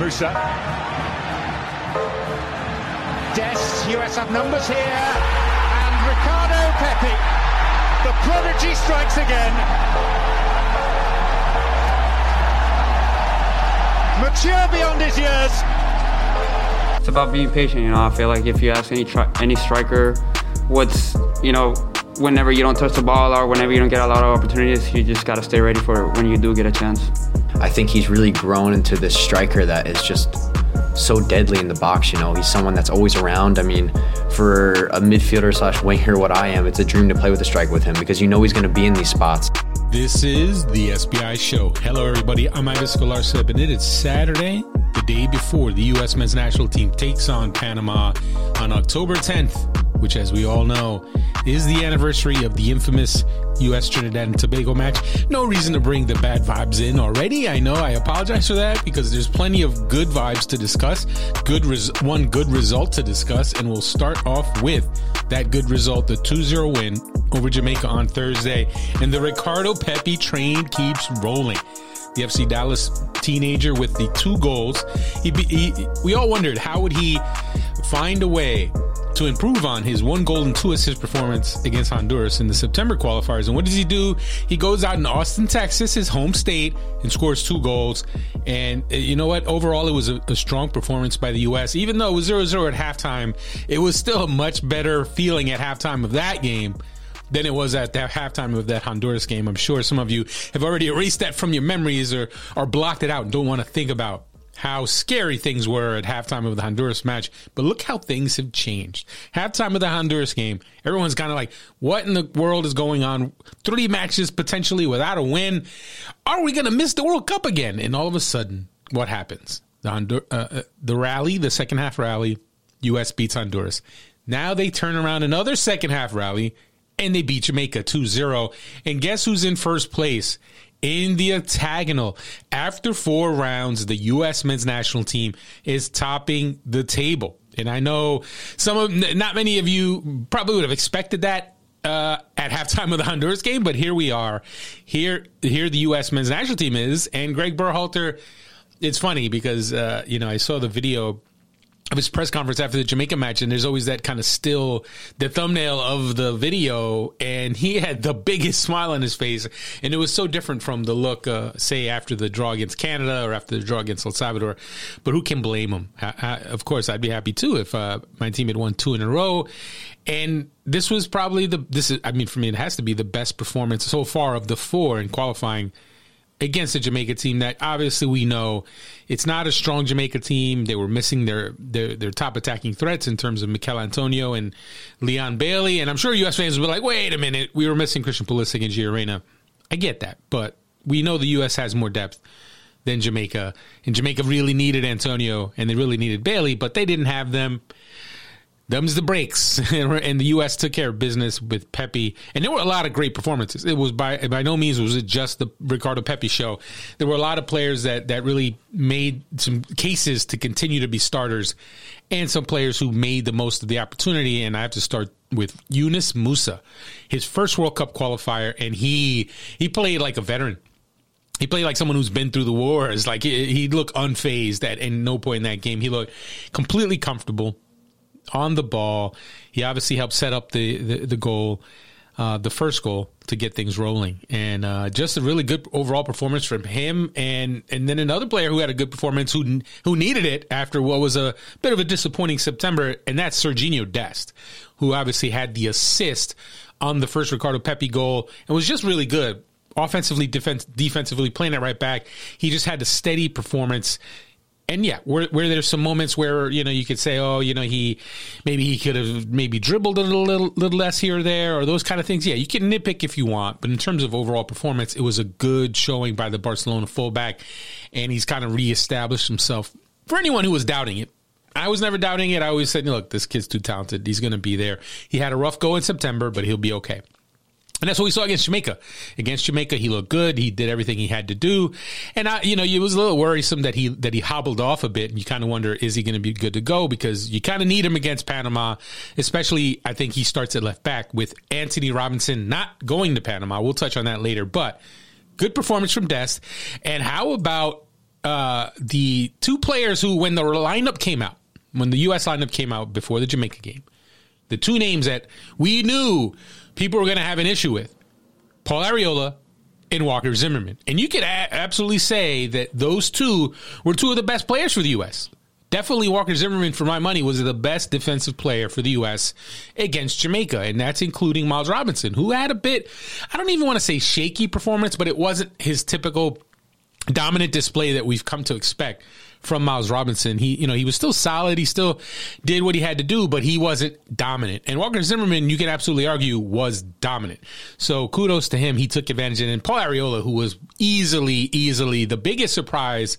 Musa. Dest, US have numbers here. And Ricardo Pepi. The prodigy strikes again. Mature beyond his years. It's about being patient, you know. I feel like if you ask any tri- any striker what's, you know, whenever you don't touch the ball or whenever you don't get a lot of opportunities, you just got to stay ready for it when you do get a chance. I think he's really grown into this striker that is just so deadly in the box. You know, he's someone that's always around. I mean, for a midfielder slash winger, what I am, it's a dream to play with a striker with him because you know he's going to be in these spots. This is the SBI Show. Hello, everybody. I'm Ives Galarcep, and it is Saturday, the day before the U.S. men's national team takes on Panama on October 10th, which, as we all know, is the anniversary of the infamous U.S. Trinidad and Tobago match. No reason to bring the bad vibes in already. I know. I apologize for that because there's plenty of good vibes to discuss. Good res- one good result to discuss, and we'll start off with that good result, the 2-0 win over Jamaica on Thursday, and the Ricardo Pepi train keeps rolling the FC Dallas teenager with the two goals. He, he, we all wondered how would he find a way to improve on his one goal and two assist performance against Honduras in the September qualifiers. And what does he do? He goes out in Austin, Texas, his home state, and scores two goals. And uh, you know what? Overall, it was a, a strong performance by the U.S. Even though it was 0 0 at halftime, it was still a much better feeling at halftime of that game than it was at that halftime of that Honduras game. I'm sure some of you have already erased that from your memories or, or blocked it out and don't want to think about how scary things were at halftime of the Honduras match. But look how things have changed. Halftime of the Honduras game, everyone's kind of like, what in the world is going on? Three matches potentially without a win. Are we going to miss the World Cup again? And all of a sudden, what happens? The, Hondur- uh, uh, the rally, the second half rally, U.S. beats Honduras. Now they turn around another second half rally and they beat Jamaica 2 0. And guess who's in first place? In the octagonal, after four rounds, the U.S. men's national team is topping the table. And I know some of, not many of you probably would have expected that uh, at halftime of the Honduras game, but here we are. Here, here the U.S. men's national team is, and Greg Berhalter. It's funny because uh, you know I saw the video of his press conference after the Jamaica match, and there's always that kind of still the thumbnail of the video, and he had the biggest smile on his face, and it was so different from the look, uh, say after the draw against Canada or after the draw against El Salvador. But who can blame him? I, I, of course, I'd be happy too if uh, my team had won two in a row, and this was probably the this is I mean for me it has to be the best performance so far of the four in qualifying against a Jamaica team that obviously we know it's not a strong Jamaica team. They were missing their their, their top attacking threats in terms of Michail Antonio and Leon Bailey. And I'm sure U.S. fans will be like, wait a minute, we were missing Christian Pulisic and Gio Reyna. I get that, but we know the U.S. has more depth than Jamaica. And Jamaica really needed Antonio and they really needed Bailey, but they didn't have them them's the breaks. and the U.S. took care of business with Pepi, And there were a lot of great performances. It was by by no means was it just the Ricardo Pepi show. There were a lot of players that that really made some cases to continue to be starters, and some players who made the most of the opportunity. And I have to start with Yunus Musa, his first World Cup qualifier, and he he played like a veteran. He played like someone who's been through the wars. Like he, he looked unfazed at in no point in that game. He looked completely comfortable on the ball. He obviously helped set up the the, the goal, uh, the first goal to get things rolling, and uh, just a really good overall performance from him. And and then another player who had a good performance who who needed it after what was a bit of a disappointing September, and that's Serginho Dest, who obviously had the assist on the first Ricardo Pepi goal and was just really good offensively, defense, defensively playing it right back. He just had a steady performance and yeah, where, there's some moments where you know you could say, oh, you know, he maybe he could have maybe dribbled a little, little, little less here or there, or those kind of things. Yeah, you can nitpick if you want, but in terms of overall performance, it was a good showing by the Barcelona fullback, and he's kind of reestablished himself. For anyone who was doubting it, I was never doubting it. I always said, look, this kid's too talented. He's going to be there. He had a rough go in September, but he'll be okay. And that's what we saw against Jamaica. Against Jamaica, he looked good. He did everything he had to do. And I, you know, it was a little worrisome that he, that he hobbled off a bit. And you kind of wonder, is he going to be good to go? Because you kind of need him against Panama, especially I think he starts at left back with Antonee Robinson not going to Panama. We'll touch on that later, but good performance from Dest. And how about uh, the two players who, when the lineup came out, when the U.S. lineup came out before the Jamaica game, the two names that we knew people are going to have an issue with, Paul Arriola and Walker Zimmerman. And you could a- absolutely say that those two were two of the best players for the U.S. Definitely Walker Zimmerman, for my money, was the best defensive player for the U.S. against Jamaica. And that's including Miles Robinson, who had a bit, I don't even want to say shaky performance, but it wasn't his typical dominant display that we've come to expect from Miles Robinson. He, you know, he was still solid. He still did what he had to do, but he wasn't dominant. And Walker Zimmerman, you can absolutely argue, was dominant. So kudos to him. He took advantage. And Paul Arriola, who was easily, easily the biggest surprise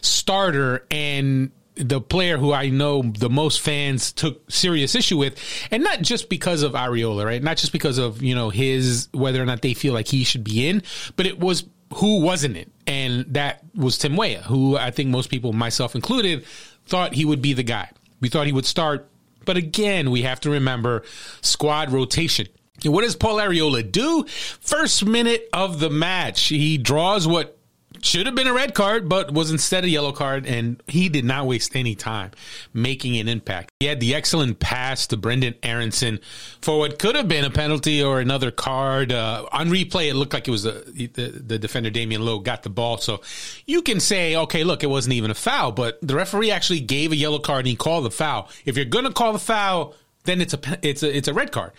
starter and the player who I know the most fans took serious issue with, and not just because of Arriola, right? Not just because of you know his whether or not they feel like he should be in, but it was who wasn't it, and that was Tim Weah, who I think most people, myself included, thought he would be the guy. We thought he would start, but again, we have to remember squad rotation. What does Paul Arriola do? First minute of the match, he draws what should have been a red card, but was instead a yellow card, and he did not waste any time making an impact. He had the excellent pass to Brenden Aaronson for what could have been a penalty or another card. Uh, on replay, it looked like it was the, the, the defender Damian Lowe got the ball, so you can say, okay, look, it wasn't even a foul, but the referee actually gave a yellow card and he called the foul. If you're going to call the foul, then it's a it's a it's a red card.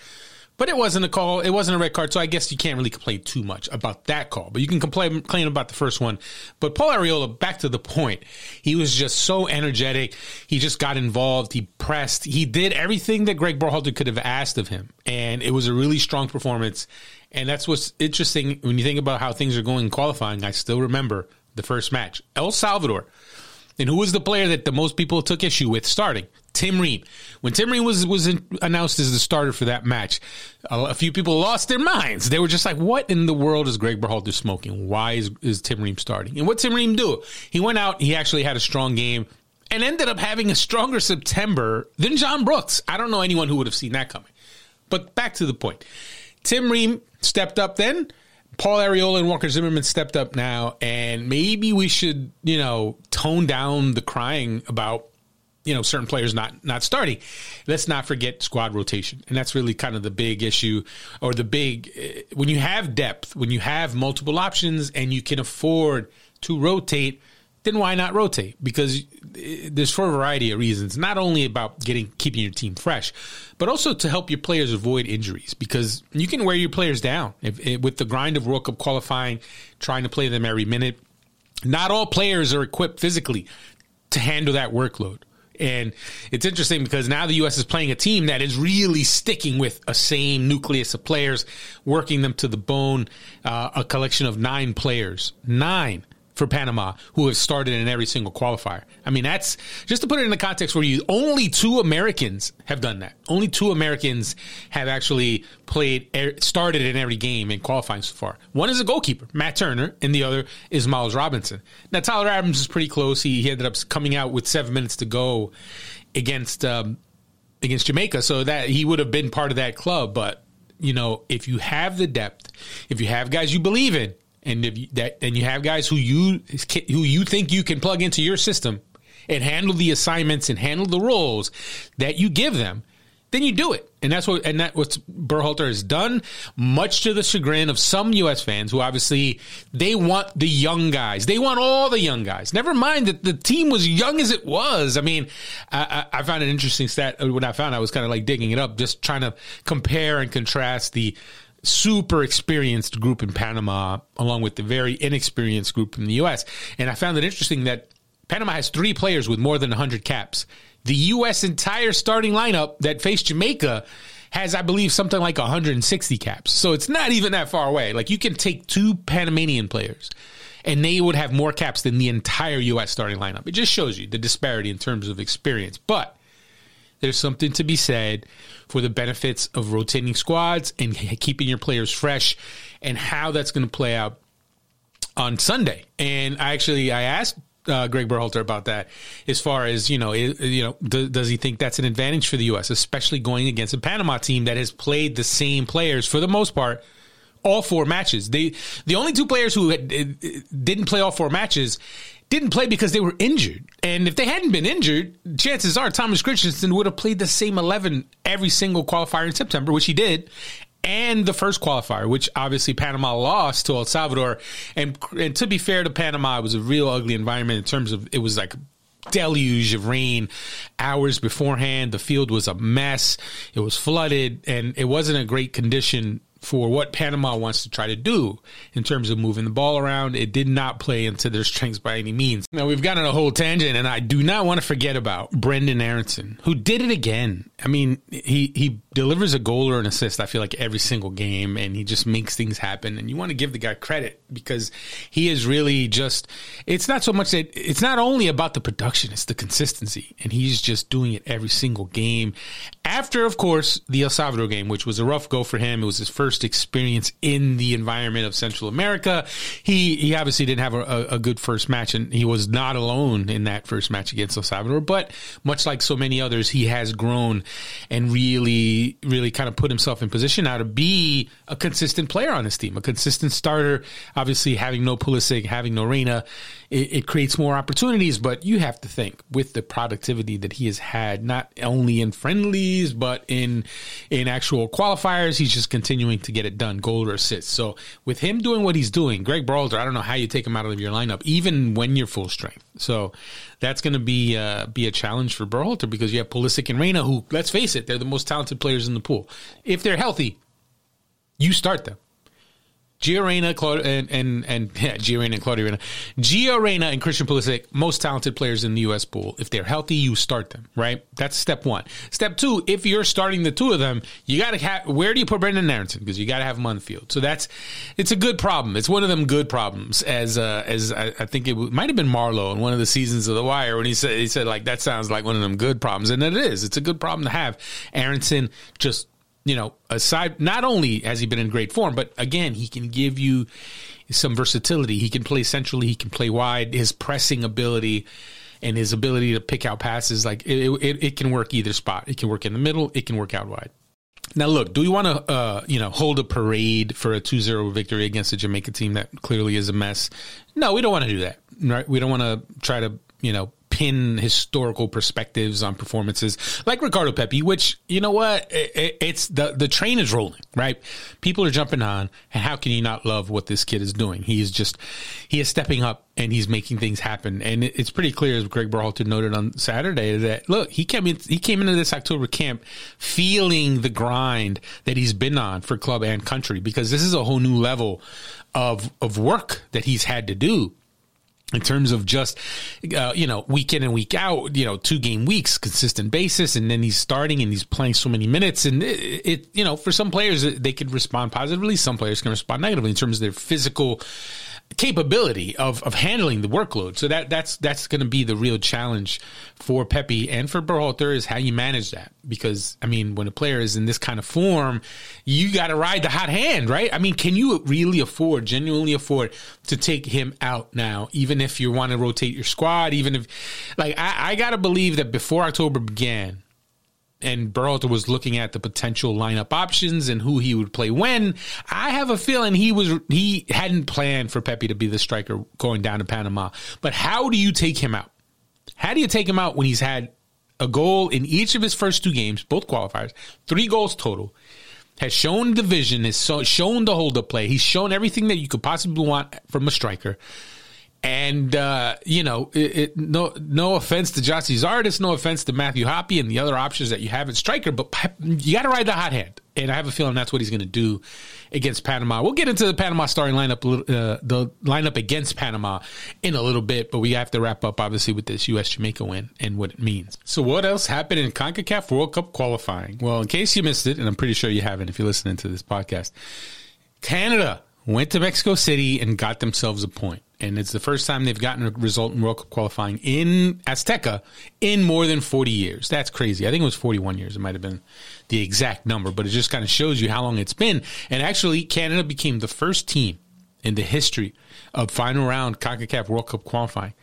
But it wasn't a call. It wasn't a red card. So I guess you can't really complain too much about that call. But you can complain, complain about the first one. But Paul Arriola, back to the point, he was just so energetic. He just got involved. He pressed. He did everything that Greg Berhalter could have asked of him. And it was a really strong performance. And that's what's interesting when you think about how things are going in qualifying. I still remember the first match. El Salvador. And who was the player that the most people took issue with starting? Tim Ream. When Tim Ream was was in, announced as the starter for that match, a, a, few people lost their minds. They were just like, "What in the world is Greg Berhalter smoking? Why is, is Tim Ream starting?" And what Tim Ream do? He went out. He actually had a strong game and ended up having a stronger September than John Brooks. I don't know anyone who would have seen that coming. But back to the point. Tim Ream stepped up then. Paul Arriola and Walker Zimmerman stepped up now, and maybe we should, you know, tone down the crying about you know certain players not not starting. Let's not forget squad rotation, and that's really kind of the big issue or the big uh, when you have depth, when you have multiple options, and you can afford to rotate. Then why not rotate? Because there's for a variety of reasons. Not only about getting keeping your team fresh, but also to help your players avoid injuries. Because you can wear your players down if, if, with the grind of World Cup qualifying, trying to play them every minute. Not all players are equipped physically to handle that workload. And it's interesting because now the U.S. is playing a team that is really sticking with a same nucleus of players, working them to the bone. Uh, a collection of nine players, nine for Panama who have started in every single qualifier. I mean, that's just to put it in the context where you only two Americans have done that. Only two Americans have actually played, er, started in every game in qualifying so far. One is a goalkeeper, Matt Turner, and the other is Miles Robinson. Now, Tyler Adams is pretty close. He, he ended up coming out with seven minutes to go against, um, against Jamaica. So that he would have been part of that club. But, you know, if you have the depth, if you have guys you believe in, and if you, that and you have guys who you who you think you can plug into your system and handle the assignments and handle the roles that you give them, then you do it. And that's what and that what Berhalter has done, much to the chagrin of some U.S. fans who obviously they want the young guys. They want all the young guys. Never mind that the team was young as it was. I mean, I, I found an interesting stat. Uh, when I found, I was kind of like digging it up, just trying to compare and contrast the super experienced group in Panama, along with the very inexperienced group in the U.S. And I found it interesting that Panama has three players with more than 100 caps. The U.S. entire starting lineup that faced Jamaica has, I believe, something like 160 caps. So it's not even that far away. Like you can take two Panamanian players and they would have more caps than the entire U.S. starting lineup. It just shows you the disparity in terms of experience. But there's something to be said for the benefits of rotating squads and keeping your players fresh and how that's going to play out on Sunday. And I actually I asked uh, Greg Berhalter about that as far as you know it, you know do, does he think that's an advantage for the US especially going against a Panama team that has played the same players for the most part all four matches. They the only two players who had, didn't play all four matches didn't play because they were injured. And if they hadn't been injured, chances are Thomas Christiansen would have played the same 11 every single qualifier in September, which he did. And the first qualifier, which obviously Panama lost to El Salvador. And, and to be fair to Panama, it was a real ugly environment in terms of it was like deluge of rain hours beforehand. The field was a mess. It was flooded and it wasn't a great condition for what Panama wants to try to do in terms of moving the ball around. It did not play into their strengths by any means. Now we've gotten a whole tangent, and I do not want to forget about Brenden Aaronson, who did it again. I mean, he he delivers a goal or an assist. I feel like every single game, and he just makes things happen. And you want to give the guy credit because he is really just. It's not so much that it's not only about the production; it's the consistency, and he's just doing it every single game. After, of course, the El Salvador game, which was a rough go for him. It was his first experience in the environment of Central America. He he obviously didn't have a, a good first match, and he was not alone in that first match against El Salvador. But much like so many others, he has grown and really, really kind of put himself in position now to be a consistent player on this team, a consistent starter. Obviously, having no Pulisic, having no Reyna, it, it creates more opportunities. But you have to think with the productivity that he has had, not only in friendlies but in in actual qualifiers, he's just continuing to get it done, goal or assist. So with him doing what he's doing, Greg Berhalter, I don't know how you take him out of your lineup, even when you're full strength. So that's going to be uh, be a challenge for Berhalter because you have Pulisic and Reyna, who let's face it, they're the most talented players in the pool. If they're healthy, you start them. Gio Reyna, Claude, and and and yeah, Gio Reyna and Claudio Reyna, Gio Reyna and Christian Pulisic, most talented players in the U.S. pool. If they're healthy, you start them. Right, that's step one. Step two, if you're starting the two of them, you got to have. Where do you put Brenden Aaronson? Because you got to have him on the field. So that's it's a good problem. It's one of them good problems. As uh, as I, I think it might have been Marlo in one of the seasons of The Wire when he said he said like that sounds like one of them good problems, and it is. It's a good problem to have. Aaronson just you know, aside, not only has he been in great form, but again, he can give you some versatility. He can play centrally, he can play wide. His pressing ability and his ability to pick out passes, like it, it, it can work either spot. It can work in the middle, it can work out wide. Now, look, do we want to, uh, you know, hold a parade for a 2-0 victory against a Jamaica team that clearly is a mess? No, we don't want to do that. Right? We don't want to try to, you know, pin historical perspectives on performances like Ricardo Pepi, which you know what, it, it's the the train is rolling, right? People are jumping on, and how can you not love what this kid is doing? He is just he is stepping up and he's making things happen, and it's pretty clear as Greg Berhalter noted on Saturday that look he came in, he came into this October camp feeling the grind that he's been on for club and country because this is a whole new level of of work that he's had to do in terms of just uh, you know week in and week out you know two game weeks consistent basis and then he's starting and he's playing so many minutes and it, it, you know for some players they could respond positively some players can respond negatively in terms of their physical capability of, of handling the workload. So that that's that's going to be the real challenge for Pepi and for Berhalter is how you manage that. Because I mean, when a player is in this kind of form, you got to ride the hot hand, right? I mean, can you really afford, genuinely afford, to take him out now, even if you want to rotate your squad, even if, like, I, I got to believe that before October began, and Berhalter was looking at the potential lineup options and who he would play when, I have a feeling he was he hadn't planned for Pepi to be the striker going down to Panama. But how do you take him out? How do you take him out when he's had a goal in each of his first two games, both qualifiers, three goals total? Has shown the vision, has shown the hold up play. He's shown everything that you could possibly want from a striker. And uh, you know, it, it, no no offense to Gyasi Zardes, no offense to Matthew Hoppe and the other options that you have at striker, but you got to ride the hot hand, and I have a feeling that's what he's going to do against Panama. We'll get into the Panama starting lineup, uh, the lineup against Panama in a little bit, but we have to wrap up obviously with this U.S. Jamaica win and what it means. So, what else happened in Concacaf World Cup qualifying? Well, in case you missed it, and I'm pretty sure you haven't if you're listening to this podcast, Canada went to Mexico City and got themselves a point and it's the first time they've gotten a result in World Cup qualifying in Azteca in more than 40 years. That's crazy. I think it was 41 years. It might have been the exact number, but it just kind of shows you how long it's been. And actually, Canada became the first team in the history of final round CONCACAF World Cup qualifying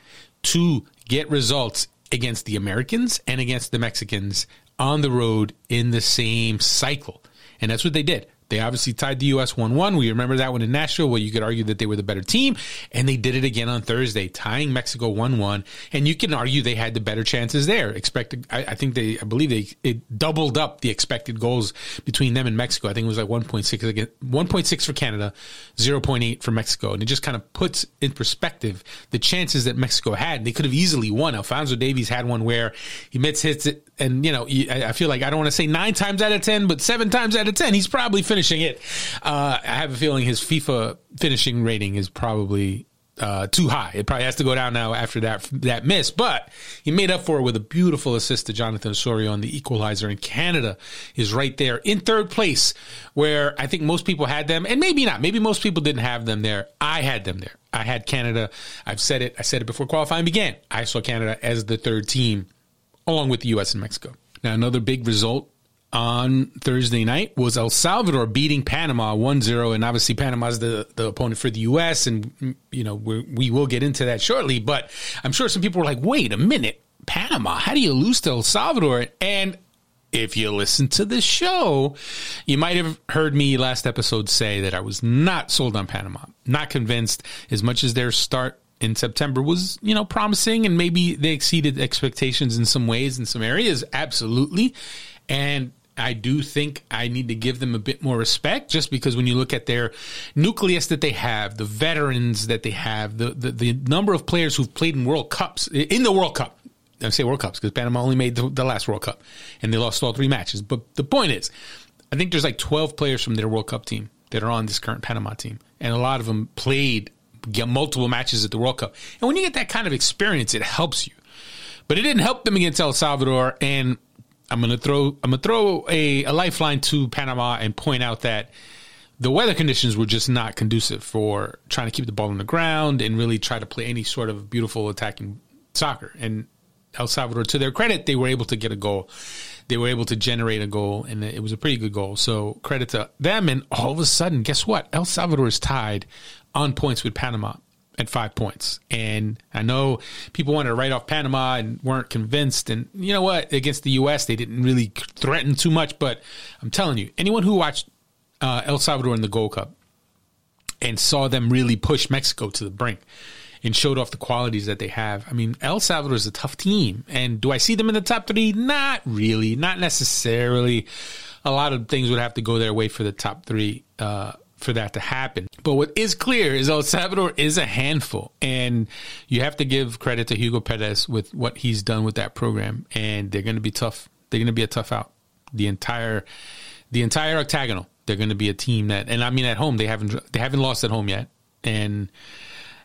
to get results against the Americans and against the Mexicans on the road in the same cycle. And that's what they did They obviously tied the U.S. 1 1. We remember that one in Nashville, where you could argue that they were the better team. And they did it again on Thursday, tying Mexico 1 1. And you can argue they had the better chances there. Expected, I, I, think they, I believe they, it doubled up the expected goals between them and Mexico. I think it was like 1.6 again, 1.6 for Canada, 0.8 for Mexico. And it just kind of puts in perspective the chances that Mexico had. They could have easily won. Alfonso Davies had one where he missed hits it. And, you know, I feel like I don't want to say nine times out of 10, but seven times out of 10, he's probably finished finishing it. Uh, I have a feeling his FIFA finishing rating is probably uh, too high. It probably has to go down now after that that miss. But he made up for it with a beautiful assist to Jonathan Osorio on the equalizer. And Canada is right there in third place, where I think most people had them, and maybe not. Maybe most people didn't have them there. I had them there. I had Canada. I've said it. I said it before qualifying began. I saw Canada as the third team, along with the U.S. and Mexico. Now, another big result on Thursday night was El Salvador beating Panama 1-0 and obviously Panama's the, the opponent for the US and you know we we will get into that shortly but I'm sure some people were like wait a minute Panama how do you lose to El Salvador and if you listen to the show you might have heard me last episode say that I was not sold on Panama not convinced as much as their start in September was, you know, promising and maybe they exceeded expectations in some ways in some areas. Absolutely. And I do think I need to give them a bit more respect just because when you look at their nucleus that they have, the veterans that they have, the, the, the number of players who've played in World Cups, in the World Cup, I say World Cups because Panama only made the, the, last World Cup and they lost all three matches. But the point is, I think there's like 12 players from their World Cup team that are on this current Panama team. And a lot of them played multiple matches at the World Cup. And when you get that kind of experience, it helps you. But it didn't help them against El Salvador. And I'm gonna throw I'm gonna throw a, a lifeline to Panama and point out that the weather conditions were just not conducive for trying to keep the ball on the ground and really try to play any sort of beautiful attacking soccer. And El Salvador, to their credit, they were able to get a goal. They were able to generate a goal, and it was a pretty good goal. So credit to them. And all of a sudden, guess what? El Salvador is tied on points with Panama at five points. And I know people wanted to write off Panama and weren't convinced. And you know what? Against the U.S., they didn't really threaten too much. But I'm telling you, anyone who watched uh, El Salvador in the Gold Cup and saw them really push Mexico to the brink and showed off the qualities that they have. I mean, El Salvador is a tough team. And do I see them in the top three? Not really. Not necessarily. A lot of things would have to go their way for the top three. Uh, for that to happen. But what is clear is El Salvador is a handful, and you have to give credit to Hugo Perez with what he's done with that program. And they're going to be tough. They're going to be a tough out. The entire, the entire octagonal. They're going to be a team that, and I mean, at home they haven't they haven't lost at home yet, and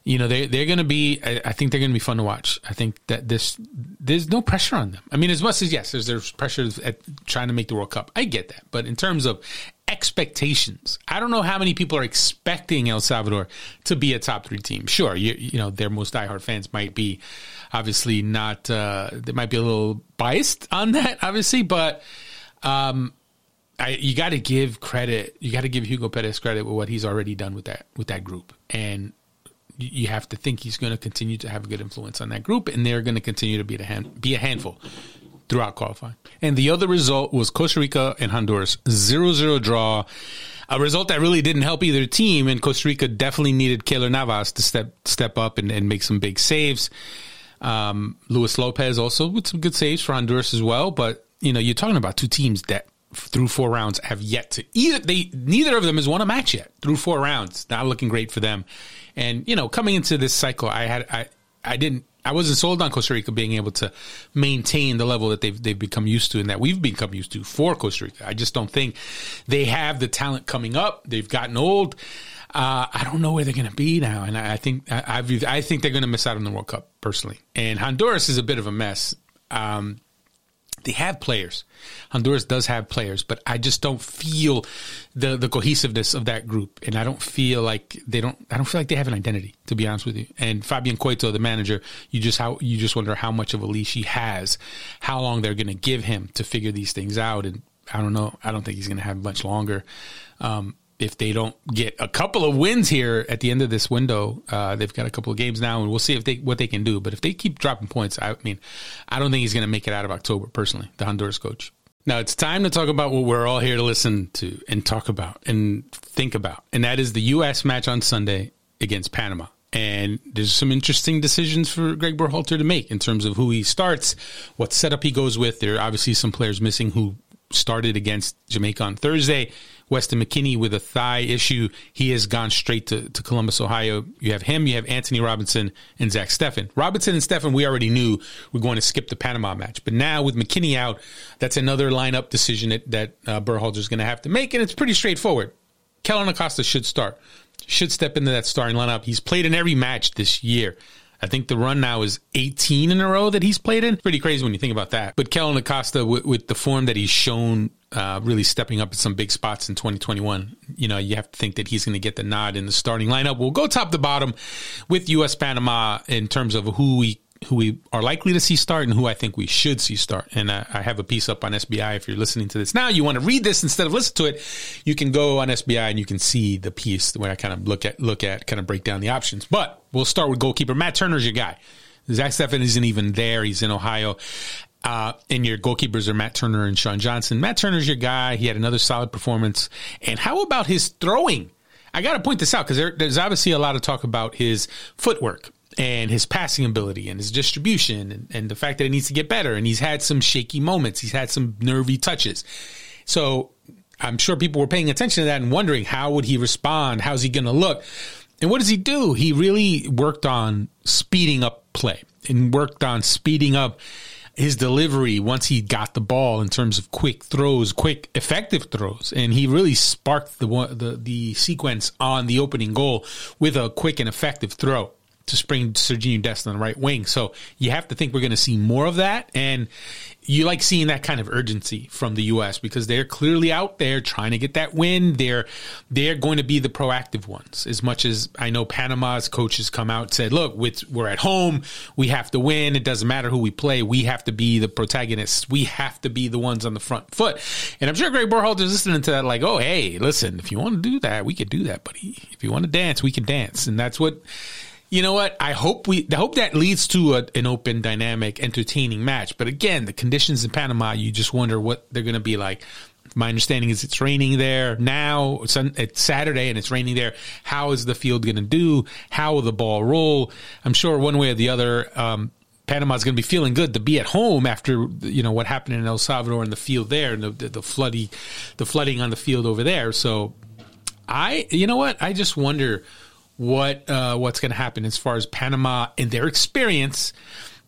you know they they're going to be. I, I think they're going to be fun to watch. I think that this there's no pressure on them. I mean, as much as yes, there's there's pressure at trying to make the World Cup. I get that, but in terms of expectations. I don't know how many people are expecting El Salvador to be a top three team. Sure, you, you know, their most diehard fans might be obviously not, uh, they might be a little biased on that, obviously, but, um, I, you got to give credit. You got to give Hugo Perez credit with what he's already done with that with that group, and you have to think he's going to continue to have a good influence on that group, and they're going to continue to be a hand, be a handful throughout qualifying. And the other result was Costa Rica and Honduras 0-0 draw. A result that really didn't help either team, and Costa Rica definitely needed Keylor Navas to step step up and, and make some big saves. Um, Luis Lopez also with some good saves for Honduras as well. But you know, you're talking about two teams that through four rounds have yet to either they neither of them has won a match yet through four rounds. Not looking great for them. And you know, coming into this cycle, I had I I didn't I wasn't sold on Costa Rica being able to maintain the level that they've they've become used to and that we've become used to for Costa Rica. I just don't think they have the talent coming up. They've gotten old. Uh, I don't know where they're going to be now, and I, I think I, I, think they're going to miss out on the World Cup personally. And Honduras is a bit of a mess. Um, they have players. Honduras does have players, but I just don't feel the the cohesiveness of that group, and I don't feel like they don't. I don't feel like they have an identity, to be honest with you. And Fabian Coito, the manager, you just how you just wonder how much of a leash he has, how long they're going to give him to figure these things out, and I don't know. I don't think he's going to have much longer. Um, if they don't get a couple of wins here at the end of this window, uh, they've got a couple of games now, and we'll see if they what they can do. But if they keep dropping points, I mean, I don't think he's going to make it out of October. Personally, the Honduras coach. Now it's time to talk about what we're all here to listen to and talk about and think about. And that is the U.S. match on Sunday against Panama. And there's some interesting decisions for Greg Berhalter to make in terms of who he starts, what setup he goes with. There are obviously some players missing who started against Jamaica on Thursday. Weston McKennie with a thigh issue. He has gone straight to, to Columbus, Ohio. You have him, you have Antonee Robinson and Zach Steffen. Robinson and Steffen, we already knew we're going to skip the Panama match. But now with McKennie out, that's another lineup decision that, that uh, Berhalter is going to have to make. And it's pretty straightforward. Kellyn Acosta should start, should step into that starting lineup. He's played in every match this year. I think the run now is 18 in a row that he's played in. Pretty crazy when you think about that. But Kellyn Acosta, with, with the form that he's shown, uh, really stepping up at some big spots in 2021, you know, you have to think that he's going to get the nod in the starting lineup. We'll go top to bottom with U.S. Panama in terms of who we who we are likely to see start and who I think we should see start. And I, I, have a piece up on SBI. If you're listening to this now, you want to read this instead of listen to it, you can go on SBI and you can see the piece where I kind of look at look at kind of break down the options. But we'll start with goalkeeper Matt Turner's your guy. Zach Steffen isn't even there. He's in Ohio. Uh, and your goalkeepers are Matt Turner and Sean Johnson. Matt Turner's your guy. He had another solid performance. And how about his throwing? I got to point this out because there, there's obviously a lot of talk about his footwork and his passing ability and his distribution and, and, the fact that he needs to get better. And he's had some shaky moments. He's had some nervy touches. So I'm sure people were paying attention to that and wondering how would he respond? How's he going to look? And what does he do? He really worked on speeding up play and worked on speeding up his delivery once he got the ball in terms of quick throws, quick effective throws, and he really sparked the the the sequence on the opening goal with a quick and effective throw to spring Serginho Dest on the right wing. So you have to think we're going to see more of that. And you like seeing that kind of urgency from the U.S. because they're clearly out there trying to get that win. They're they're going to be the proactive ones. As much as I know Panama's coaches come out and said, "Look, we're at home. We have to win. It doesn't matter who we play. We have to be the protagonists. We have to be the ones on the front foot." And I'm sure Greg Berhalter is listening to that, like, "Oh, hey, listen, if you want to do that, we could do that, buddy. If you want to dance, we can dance." And that's what you know what? I hope we I hope that leads to a, an open, dynamic, entertaining match. But again, the conditions in Panama, you just wonder what they're going to be like. My understanding is it's raining there now. It's, it's Saturday and it's raining there. How is the field going to do? How will the ball roll? I'm sure one way or the other, um, Panama's going to be feeling good to be at home after you know what happened in El Salvador in the field there and the, the, the the flooding on the field over there. So, I you know what? I just wonder what uh, what's going to happen as far as Panama and their experience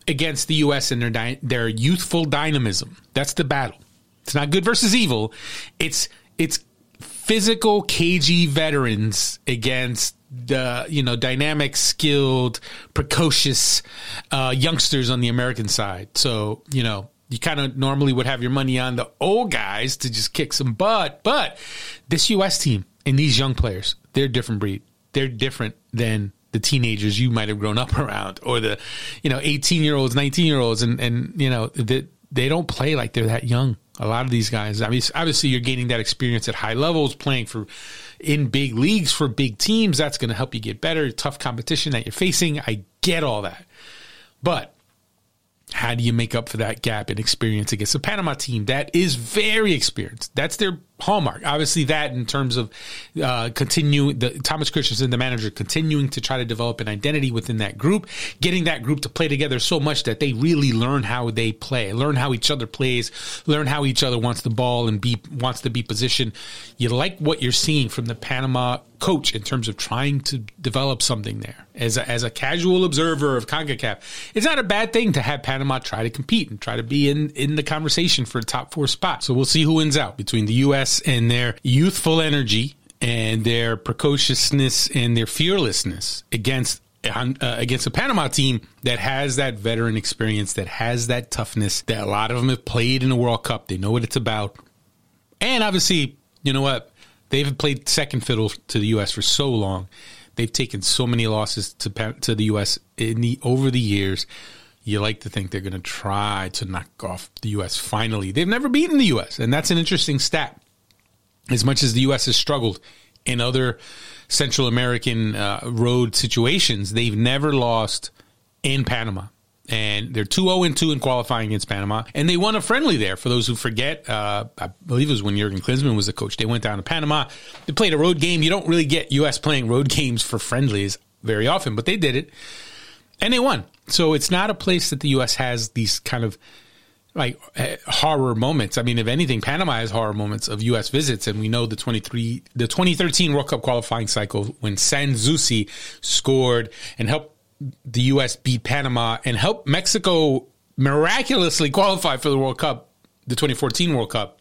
against the U.S. and their their youthful dynamism. That's the battle. It's not good versus evil. It's it's physical, cagey veterans against the you know dynamic, skilled, precocious uh, youngsters on the American side. So you know you kind of normally would have your money on the old guys to just kick some butt, but this U.S. team and these young players, they're a different breed they're different than the teenagers you might have grown up around or the you know 18 year olds 19 year olds and and you know they, they don't play like they're that young a lot of these guys. I mean obviously you're gaining that experience at high levels playing for in big leagues for big teams. That's going to help you get better. Tough competition that you're facing. I get all that. But how do you make up for that gap in experience against a Panama team that is very experienced? That's their hallmark. Obviously, that in terms of uh, continuing the Thomas Christiansen, the manager, continuing to try to develop an identity within that group, getting that group to play together so much that they really learn how they play, learn how each other plays, learn how each other wants the ball and be wants to be positioned. You like what you're seeing from the Panama coach in terms of trying to develop something there. As a, as a casual observer of CONCACAF, it's not a bad thing to have Panama try to compete and try to be in, in the conversation for a top four spot. So we'll see who wins out between the U.S. and their youthful energy and their precociousness and their fearlessness against uh, against a Panama team that has that veteran experience, that has that toughness, that a lot of them have played in the World Cup. They know what it's about. And obviously, you know what? They've played second fiddle to the U.S. for so long. They've taken so many losses to to the U.S. in the over the years. You like to think they're going to try to knock off the U.S. Finally, they've never beaten the U.S. and that's an interesting stat. As much as the U.S. has struggled in other Central American uh, road situations, they've never lost in Panama. and they're 2 0 2 in qualifying against Panama. And they won a friendly there. For those who forget, uh, I believe it was when Jurgen Klinsmann was the coach. They went down to Panama. They played a road game. You don't really get U.S. playing road games for friendlies very often, but they did it. And they won. So it's not a place that the U.S. has these kind of like uh, horror moments. I mean, if anything, Panama has horror moments of U.S. visits, and we know the twenty three, the twenty thirteen World Cup qualifying cycle when San Zusi scored and helped the U.S. beat Panama and help Mexico miraculously qualify for the World Cup, the 2014 World Cup.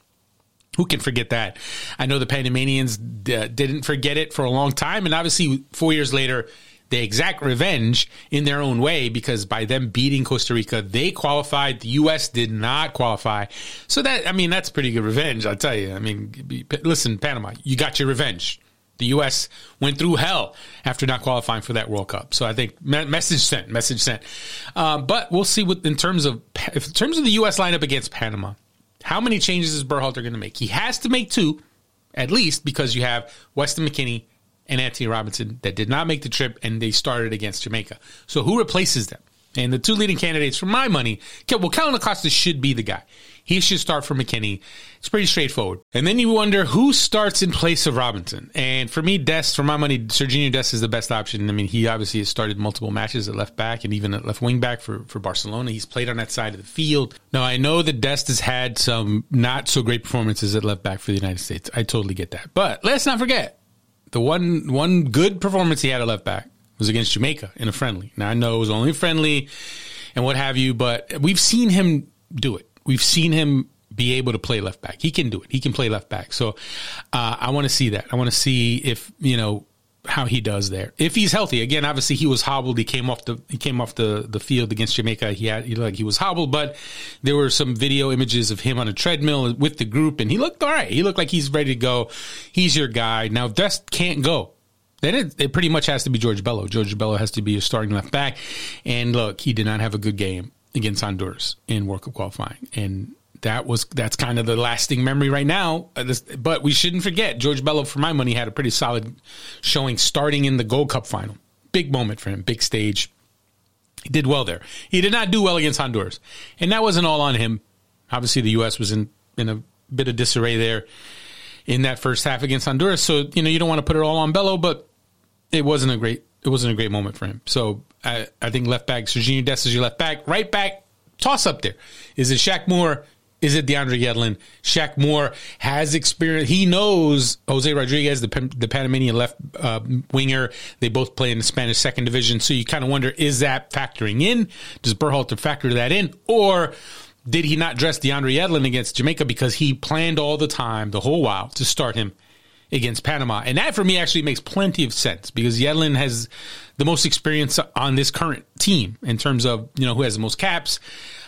Who can forget that? I know the Panamanians d- didn't forget it for a long time, and obviously, four years later, they exact revenge in their own way because by them beating Costa Rica, they qualified. The U.S. did not qualify. So that, I mean, that's pretty good revenge, I'll tell you. I mean, listen, Panama, you got your revenge. The U.S. went through hell after not qualifying for that World Cup. So I think message sent, message sent. Um, but we'll see what in terms of in terms of the U.S. lineup against Panama. How many changes is Berhalter going to make? He has to make two, at least, because you have Weston McKennie and Antonee Robinson that did not make the trip, and they started against Jamaica. So who replaces them? And the two leading candidates, for my money, well, Kellyn Acosta should be the guy. He should start for McKennie. It's pretty straightforward. And then you wonder who starts in place of Robinson. And for me, Dest, for my money, Serginho Dest is the best option. I mean, he obviously has started multiple matches at left back and even at left wing back for, for Barcelona. He's played on that side of the field. Now, I know that Dest has had some not so great performances at left back for the United States. I totally get that. But let's not forget the one one good performance he had at left back was against Jamaica in a friendly. Now I know it was only friendly and what have you, but we've seen him do it. We've seen him be able to play left back. He can do it. He can play left back. So uh, I want to see that. I want to see if you know how he does there. If he's healthy, again, obviously he was hobbled. He came off the he came off the, the field against Jamaica. He had he like he was hobbled, but there were some video images of him on a treadmill with the group, and he looked all right. He looked like he's ready to go. He's your guy now. If Dest can't go, then it, it pretty much has to be George Bello. George Bello has to be a starting left back. And look, he did not have a good game against Honduras in World Cup qualifying. And that was that's kind of the lasting memory right now. Uh, but we shouldn't forget George Bello, for my money, had a pretty solid showing starting in the Gold Cup final. Big moment for him, big stage. He did well there. He did not do well against Honduras, and that wasn't all on him. Obviously, the U.S. was in in a bit of disarray there in that first half against Honduras. So you know you don't want to put it all on Bello, but it wasn't a great it wasn't a great moment for him. So I, I think left back Serginho Dest is your left back, right back toss up there. Is it Shaq Moore? Is it DeAndre Yedlin? Shaq Moore has experience. He knows Jose Rodriguez, the, the Panamanian left uh, winger. They both play in the Spanish second division. So you kind of wonder, is that factoring in? Does Berhalter factor that in? Or did he not dress DeAndre Yedlin against Jamaica because he planned all the time, the whole while, to start him against Panama. And that for me actually makes plenty of sense because Yedlin has the most experience on this current team in terms of, you know, who has the most caps.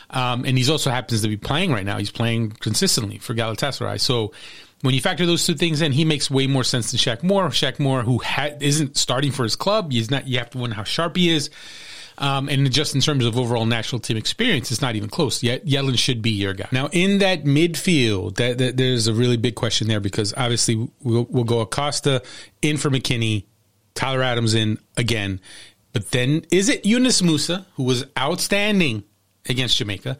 Um, and he's also happens to be playing right now. He's playing consistently for Galatasaray. So when you factor those two things in, he makes way more sense than Shaq Moore. Shaq Moore, who ha- isn't starting for his club, he's not. You have to wonder how sharp he is. Um, and just in terms of overall national team experience, it's not even close. Yet Yedlin should be your guy. Now in that midfield, that, that there's a really big question there because obviously we'll, we'll go Acosta in for McKennie, Tyler Adams in again, but then is it Yunus Musa who was outstanding against Jamaica,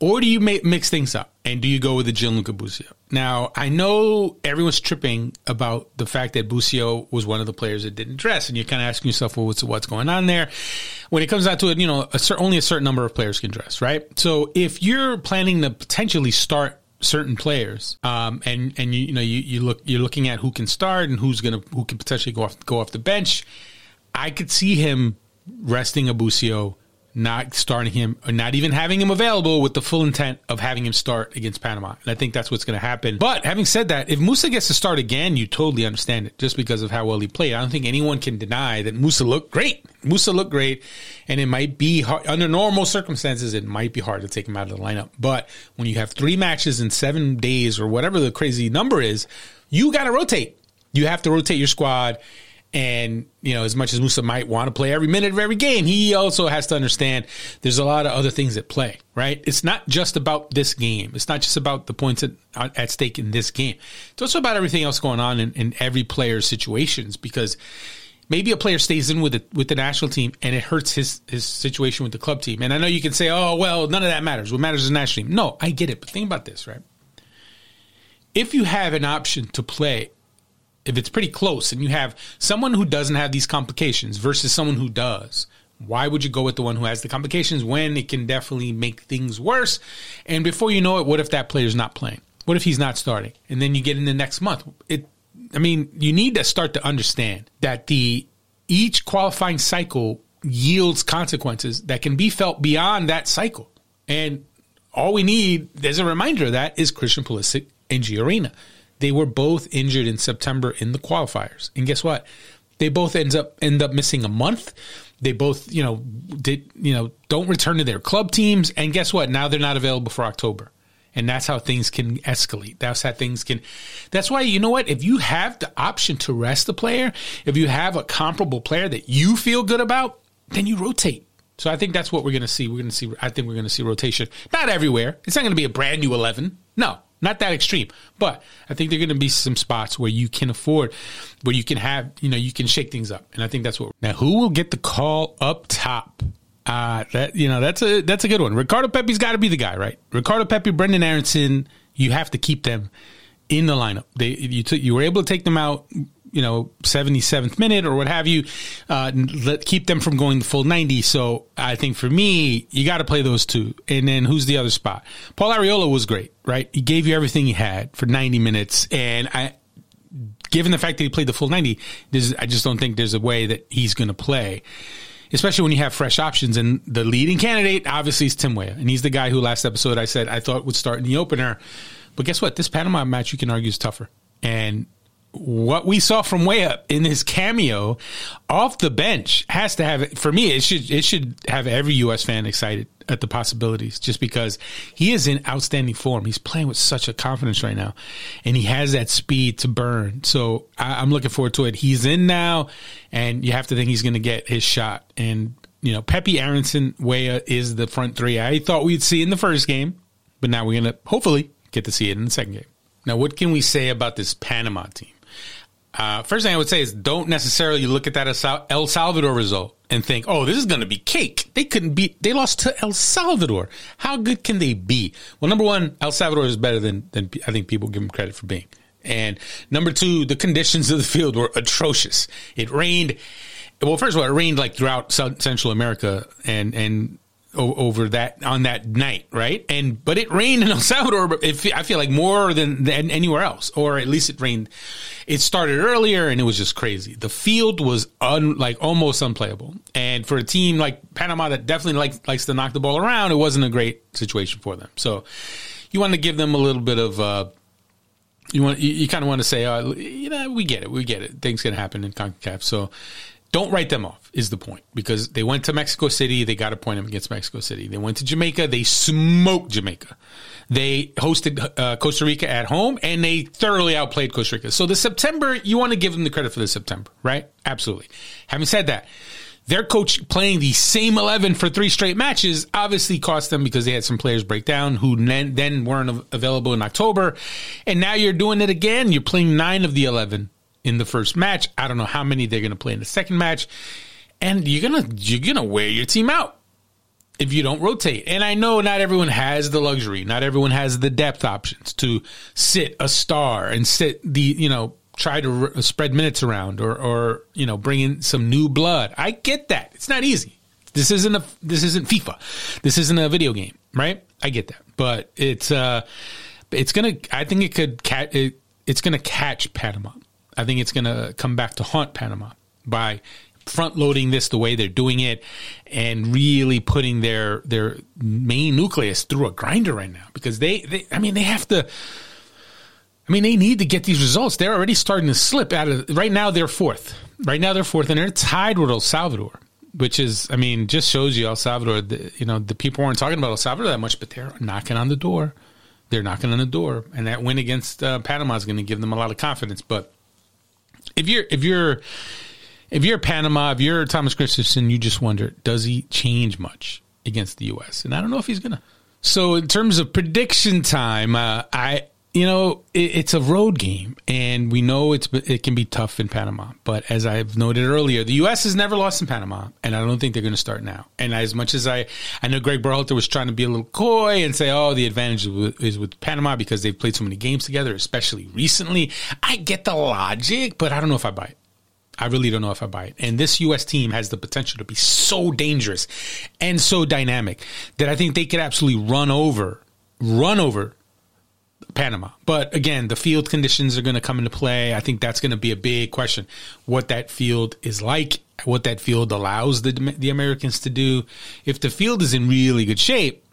or do you mix things up and do you go with the Gianluca Busio? Now, I know everyone's tripping about the fact that Busio was one of the players that didn't dress, and you're kind of asking yourself, well, what's what's going on there? When it comes down to it, you know, a certain, only a certain number of players can dress, right? So if you're planning to potentially start certain players, um, and and you, you know you, you look you're looking at who can start and who's gonna who can potentially go off go off the bench, I could see him resting a Busio not starting him or not even having him available with the full intent of having him start against Panama. And I think that's what's going to happen. But having said that, if Musa gets to start again, you totally understand it just because of how well he played. I don't think anyone can deny that Musa looked great. Musa looked great. And it might be hard, under normal circumstances, it might be hard to take him out of the lineup. But when you have three matches in seven days or whatever the crazy number is, you got to rotate. You have to rotate your squad and, you know, as much as Musa might want to play every minute of every game, he also has to understand there's a lot of other things at play, right? It's not just about this game. It's not just about the points at, at stake in this game. It's also about everything else going on in, in every player's situations because maybe a player stays in with the, with the national team and it hurts his his situation with the club team. And I know you can say, "Oh, well, none of that matters. What matters is the national team." No, I get it, but think about this, right? If you have an option to play, if it's pretty close, and you have someone who doesn't have these complications versus someone who does, why would you go with the one who has the complications when it can definitely make things worse? And before you know it, what if that player's not playing? What if he's not starting? And then you get in the next month. It I mean, you need to start to understand that the each qualifying cycle yields consequences that can be felt beyond that cycle. And all we need as a reminder of that is Christian Pulisic and Gio Reyna. They were both injured in September in the qualifiers. And guess what? They both ends up end up missing a month. They both, you know, did you know, don't return to their club teams. And guess what? Now they're not available for October and that's how things can escalate. That's how things can. That's why you know what? If you have the option to rest the player, if you have a comparable player that you feel good about, then you rotate. So I think that's what we're going to see. We're going to see. I think we're going to see rotation. Not everywhere. It's not going to be a brand new eleven. No, not that extreme. But I think there are going to be some spots where you can afford, where you can have, you know, you can shake things up. And I think that's what. Now, who will get the call up top? Uh, that you know that's a that's a good one. Ricardo Pepi's got to be the guy, right? Ricardo Pepi, Brenden Aaronson, you have to keep them in the lineup. They you t- you were able to take them out, you know, seventy seventh minute or what have you, uh, let keep them from going the full ninety. So I think for me, you got to play those two. And then who's the other spot? Paul Arriola was great, right? He gave you everything he had for ninety minutes, and I. Given the fact that he played the full 90, I just don't think there's a way that he's going to play especially when you have fresh options. And the leading candidate, obviously, is Tim Weah. And he's the guy who last episode I said I thought would start in the opener. But guess what? This Panama match, you can argue, is tougher. And what we saw from Weah in his cameo off the bench has to have for me it should it should have every US fan excited at the possibilities just because he is in outstanding form. He's playing with such a confidence right now and he has that speed to burn. So I, am looking forward to it. He's in now and you have to think he's going to get his shot. And, you know, Pepi Aaronson, Weah is the front three I thought we'd see in the first game, but now we're going to hopefully get to see it in the second game. Now, what can we say about this Panama team? Uh, first thing I would say is don't necessarily look at that El Salvador result and think, oh, this is going to be cake. They couldn't beat, they lost to El Salvador. How good can they be? Well, number one, El Salvador is better than, than I think people give them credit for being. And number two, the conditions of the field were atrocious. It rained. Well, first of all, it rained like throughout Central America and, and over that on that night, right? And but it rained in El Salvador. But it, I feel like more than, than anywhere else, or at least it rained. It started earlier, and it was just crazy. The field was un, like almost unplayable, and for a team like Panama that definitely like, likes to knock the ball around, it wasn't a great situation for them. So you want to give them a little bit of. Uh, you want you, you kind of want to say, uh, you know, we get it, we get it. Things can happen in Concacaf, so don't write them off is the point because they went to Mexico City. They got a point against Mexico City. They went to Jamaica. They smoked Jamaica. They hosted uh, Costa Rica at home and they thoroughly outplayed Costa Rica. So the September, you want to give them the credit for the September, right? Absolutely. Having said that, their coach playing the same 11 for three straight matches obviously cost them because they had some players break down who then weren't available in October. And now you're doing it again. You're playing nine of the 11 in the first match. I don't know how many they're going to play in the second match, and you're gonna you're gonna wear your team out if you don't rotate. And I know not everyone has the luxury, not everyone has the depth options to sit a star and sit the you know try to spread minutes around or or you know bring in some new blood. I get that. It's not easy. This isn't a this isn't FIFA. This isn't a video game, right? I get that. But it's uh it's to I think it could cat it, it's to catch Panama. I think it's to come back to haunt Panama by front loading this the way they're doing it and really putting their their main nucleus through a grinder right now because they, they I mean they have to I mean they need to get these results. They're already starting to slip out of right now they're fourth. Right now they're fourth and they're tied with El Salvador. Which is, I mean, just shows you El Salvador. The, you know, the people weren't talking about El Salvador that much, but they're knocking on the door. They're knocking on the door, and that win against uh, Panama is going to give them a lot of confidence. But if you're if you're if you're Panama, if you're Thomas Christiansen, you just wonder, does he change much against the U.S.? And I don't know if he's gonna. So in terms of prediction time, uh, I you know, it, it's a road game, and we know it's it can be tough in Panama. But as I've noted earlier, the U.S. has never lost in Panama, and I don't think they're going to start now. And as much as I, I know Greg Berhalter was trying to be a little coy and say, "Oh, the advantage is with Panama because they've played so many games together, especially recently." I get the logic, but I don't know if I buy it. I really don't know if I buy it. And this U.S. team has the potential to be so dangerous and so dynamic that I think they could absolutely run over, run over Panama. But again, the field conditions are going to come into play. I think that's going to be a big question. What that field is like, what that field allows the the Americans to do. If the field is in really good shape,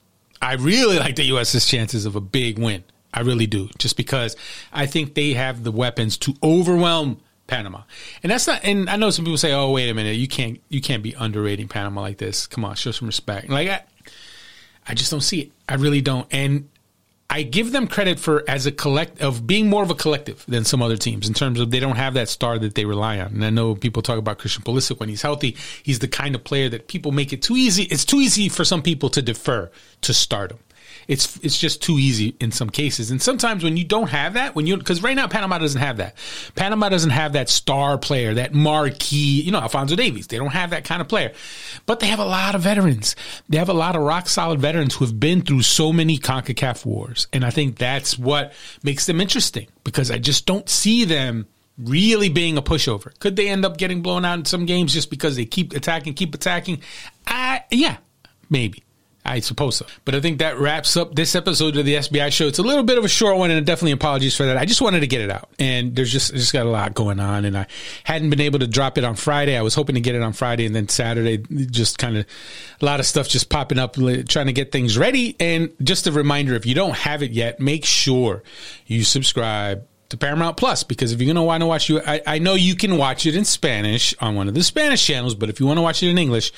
I really like the U.S.'s chances of a big win. I really do, just because I think they have the weapons to overwhelm Panama. And that's not. And I know some people say, "Oh, wait a minute, you can't you can't be underrating Panama like this. Come on, show some respect." Like I, I just don't see it. I really don't. And I give them credit for as a collect of being more of a collective than some other teams in terms of they don't have that star that they rely on. And I know people talk about Christian Pulisic when he's healthy. He's the kind of player that people make it too easy. It's too easy for some people to defer to stardom it's it's just too easy in some cases. And sometimes when you don't have that, when you because right now Panama doesn't have that. Panama doesn't have that star player, that marquee, you know, Alphonso Davies. They don't have that kind of player. But they have a lot of veterans. They have a lot of rock solid veterans who have been through so many CONCACAF wars. And I think that's what makes them interesting because I just don't see them really being a pushover. Could they end up getting blown out in some games just because they keep attacking, keep attacking? Uh, yeah, maybe. I suppose so. But I think that wraps up this episode of the SBI show. It's a little bit of a short one and definitely apologies for that. I just wanted to get it out. And there's just just got a lot going on and I hadn't been able to drop it on Friday. I was hoping to get it on Friday and then Saturday just kind of a lot of stuff just popping up trying to get things ready. And just a reminder if you don't have it yet, make sure you subscribe to Paramount Plus because if you're going to want to watch you I, I know you can watch it in Spanish on one of the Spanish channels, but if you want to watch it in English,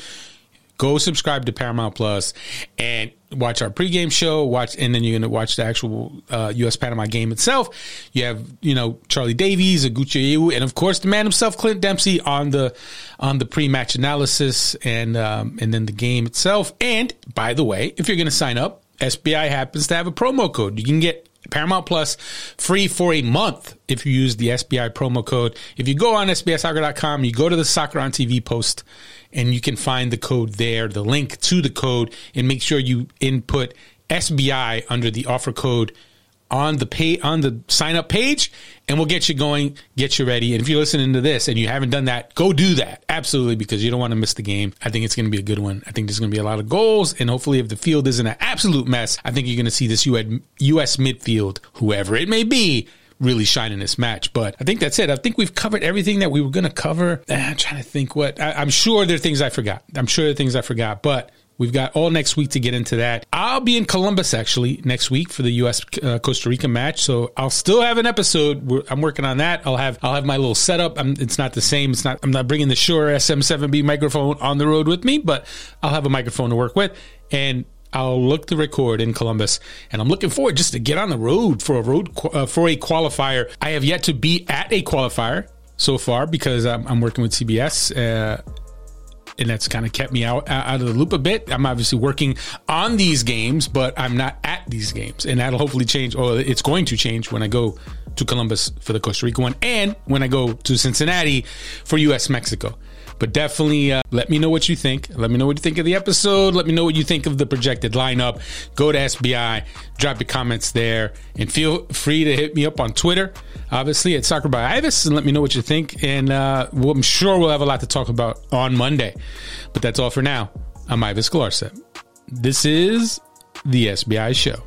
go subscribe to Paramount Plus and watch our pregame show. Watch, and then you're going to watch the actual uh, U.S. Panama game itself. You have, you know, Charlie Davies, Oguchi and of course the man himself, Clint Dempsey, on the on the pre-match analysis and um, and then the game itself. And by the way, if you're going to sign up, SBI happens to have a promo code. You can get Paramount Plus free for a month if you use the SBI promo code. If you go on SBIsoccer.com, you go to the Soccer on TV post and you can find the code there, the link to the code, and make sure you input SBI under the offer code on the pay on the sign up page and we'll get you going, get you ready. And if you're listening to this and you haven't done that, go do that. Absolutely, because you don't want to miss the game. I think it's going to be a good one. I think there's going to be a lot of goals. And hopefully, if the field isn't an absolute mess, I think you're going to see this U.S. midfield, whoever it may be, really shine in this match. But I think that's it. I think we've covered everything that we were going to cover. Ah, I'm trying to think what I, am sure there are things I forgot. I'm sure there are things I forgot, but. We've got all next week to get into that. I'll be in Columbus actually next week for the U.S. Uh, Costa Rica match, so I'll still have an episode. I'm working on that. I'll have I'll have my little setup. I'm, it's not the same. It's not. I'm not bringing the Shure SM7B microphone on the road with me, but I'll have a microphone to work with, and I'll look to record in Columbus, and I'm looking forward just to get on the road for a road uh, for a qualifier. I have yet to be at a qualifier so far because I'm, I'm working with CBS. Uh, and that's kind of kept me out out of the loop a bit. I'm obviously working on these games, but I'm not at these games, and that'll hopefully change. Or it's going to change when I go to Columbus for the Costa Rica one, and when I go to Cincinnati for U.S. Mexico. But definitely uh, let me know what you think. Let me know what you think of the episode. Let me know what you think of the projected lineup. Go to SBI, drop your comments there, and feel free to hit me up on Twitter, obviously at Soccer by Ives, and let me know what you think. And uh, well, I'm sure we'll have a lot to talk about on Monday. But that's all for now. I'm Ives Galarcep. This is the SBI Show.